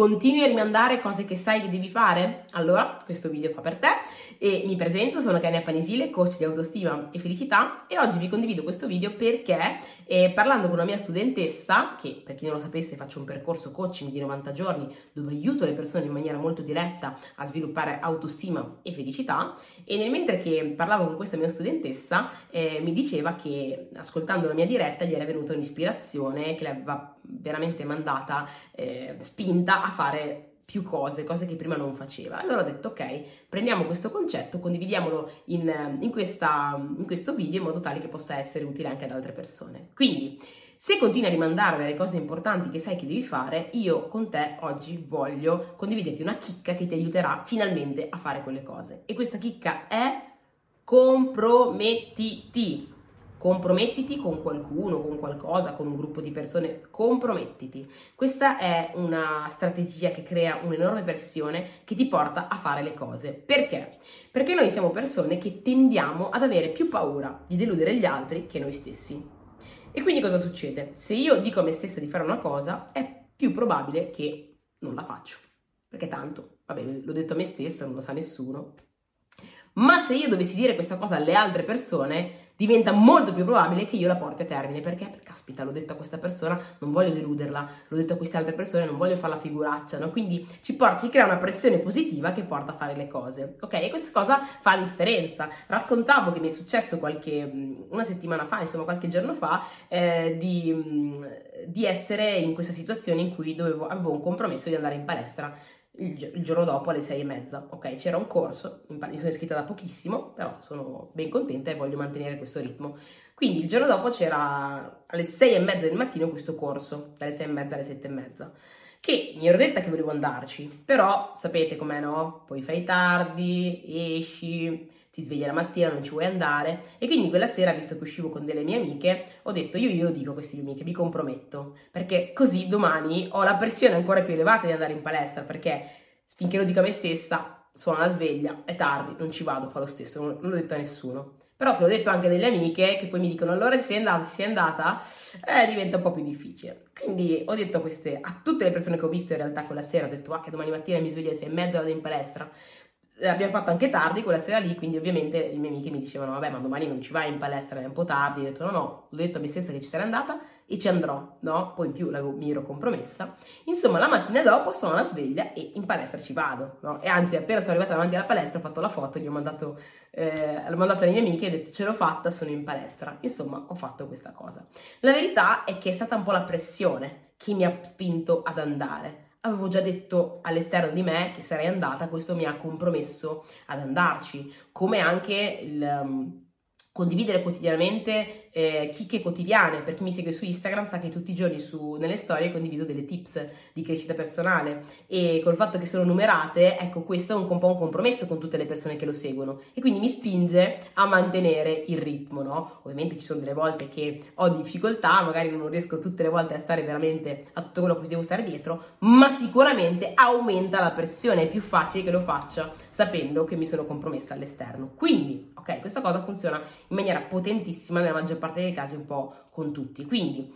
Continui a rimandare cose che sai che devi fare? Allora, questo video fa per te. E mi presento, sono Kenia Panisile, coach di autostima e felicità. E oggi vi condivido questo video perché eh, parlando con una mia studentessa, che per chi non lo sapesse faccio un percorso coaching di 90 giorni dove aiuto le persone in maniera molto diretta a sviluppare autostima e felicità. E nel mentre che parlavo con questa mia studentessa eh, mi diceva che ascoltando la mia diretta gli era venuta un'ispirazione che le aveva veramente mandata eh, spinta a fare più cose, cose che prima non faceva. Allora ho detto ok, prendiamo questo concetto, condividiamolo in, in, questa, in questo video in modo tale che possa essere utile anche ad altre persone. Quindi, se continui a rimandare delle cose importanti che sai che devi fare, io con te oggi voglio condividerti una chicca che ti aiuterà finalmente a fare quelle cose. E questa chicca è compromettiti compromettiti con qualcuno, con qualcosa, con un gruppo di persone, compromettiti. Questa è una strategia che crea un'enorme pressione che ti porta a fare le cose. Perché? Perché noi siamo persone che tendiamo ad avere più paura di deludere gli altri che noi stessi. E quindi cosa succede? Se io dico a me stessa di fare una cosa, è più probabile che non la faccio. Perché tanto, vabbè, l'ho detto a me stessa, non lo sa nessuno. Ma se io dovessi dire questa cosa alle altre persone, diventa molto più probabile che io la porti a termine. Perché? Caspita, l'ho detto a questa persona, non voglio deluderla, l'ho detto a queste altre persone, non voglio fare la figuraccia, no? Quindi ci porta, ci crea una pressione positiva che porta a fare le cose, ok? E questa cosa fa la differenza. Raccontavo che mi è successo qualche, una settimana fa, insomma qualche giorno fa, eh, di, di essere in questa situazione in cui dovevo, avevo un compromesso di andare in palestra il, giorno dopo alle sei e mezza. Ok, c'era un corso, mi sono iscritta da pochissimo, però sono ben contenta e voglio mantenere questo ritmo. Quindi il giorno dopo c'era alle sei e mezza del mattino questo corso, dalle sei e mezza alle sette e mezza, che mi ero detta che volevo andarci, però sapete com'è, no? Poi fai tardi, esci, ti svegli la mattina, non ci vuoi andare. E quindi quella sera, visto che uscivo con delle mie amiche, ho detto io io dico a queste mie amiche, mi comprometto, perché così domani ho la pressione ancora più elevata di andare in palestra, perché finché lo dico a me stessa, suona la sveglia, è tardi, non ci vado, fa lo stesso, non, non l'ho detto a nessuno. Però se l'ho detto anche a delle amiche che poi mi dicono allora sei andata, sei andata, eh, diventa un po' più difficile. Quindi ho detto a, queste, a tutte le persone che ho visto in realtà quella sera, ho detto ah che domani mattina mi sveglio alle sei e mezza vado in palestra l'abbiamo fatto anche tardi quella sera lì, quindi ovviamente le mie amiche mi dicevano, vabbè, ma domani non ci vai in palestra, è un po' tardi. Ho detto, no, no, l'ho detto a me stessa che ci sarei andata e ci andrò, no? Poi in più mi ero compromessa. Insomma, la mattina dopo sono alla sveglia e in palestra ci vado, no? E anzi, appena sono arrivata davanti alla palestra ho fatto la foto, gli ho mandato, eh, l'ho mandato alle mie amiche e ho detto, ce l'ho fatta, sono in palestra. Insomma, ho fatto questa cosa. La verità è che è stata un po' la pressione che mi ha spinto ad andare avevo già detto all'esterno di me che sarei andata, questo mi ha compromesso ad andarci, come anche il um, condividere quotidianamente eh, chicche quotidiane. Per chi mi segue su Instagram sa che tutti i giorni su, nelle storie condivido delle tips di crescita personale e col fatto che sono numerate, ecco, questo è un, un po' un compromesso con tutte le persone che lo seguono e quindi mi spinge a mantenere il ritmo, no? Ovviamente ci sono delle volte che ho difficoltà, magari non riesco tutte le volte a stare veramente a tutto quello che devo stare dietro, ma sicuramente aumenta la pressione, è più facile che lo faccia sapendo che mi sono compromessa all'esterno. Quindi, ok, questa cosa funziona in maniera potentissima nella maggior parte dei casi un po' con tutti. Quindi,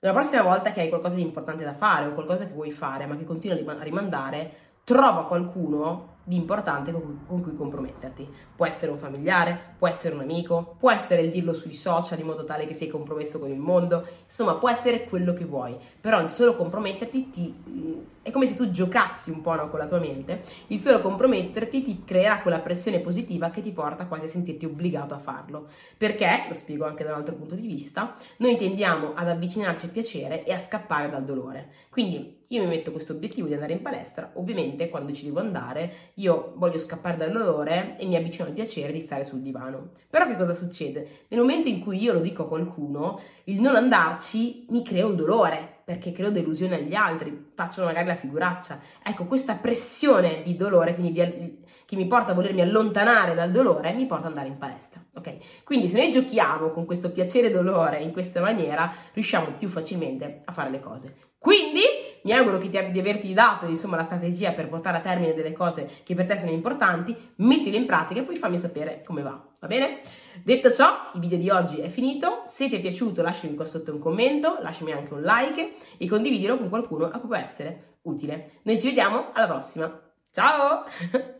la prossima volta che hai qualcosa di importante da fare o qualcosa che vuoi fare ma che continui a rimandare, trova qualcuno di importante con cui, con cui, comprometterti. Può essere un familiare, può essere un amico, può essere il dirlo sui social in modo tale che sei compromesso con il mondo, insomma può essere quello che vuoi, però il solo comprometterti ti, è come se tu giocassi un po' no, con la tua mente, il solo comprometterti ti crea quella pressione positiva che ti porta quasi a sentirti obbligato a farlo, perché, lo spiego anche da un altro punto di vista, noi tendiamo ad avvicinarci al piacere e a scappare dal dolore, quindi io mi metto questo obiettivo di andare in palestra, ovviamente quando ci devo andare io voglio scappare dal dolore e mi avvicino al piacere di stare sul divano. Però che cosa succede? Nel momento in cui io lo dico a qualcuno, il non andarci mi crea un dolore, perché creo delusione agli altri, faccio magari la figuraccia. Ecco, questa pressione di dolore quindi di, che mi porta a volermi allontanare dal dolore mi porta ad andare in palestra. Ok? Quindi se noi giochiamo con questo piacere dolore in questa maniera, riusciamo più facilmente a fare le cose. Quindi mi auguro ti, di averti dato insomma, la strategia per portare a termine delle cose che per te sono importanti, mettile in pratica e poi fammi sapere come va, va bene? Detto ciò, il video di oggi è finito, se ti è piaciuto lasciami qua sotto un commento, lasciami anche un like e condividilo con qualcuno a cui può essere utile. Noi ci vediamo alla prossima. Ciao!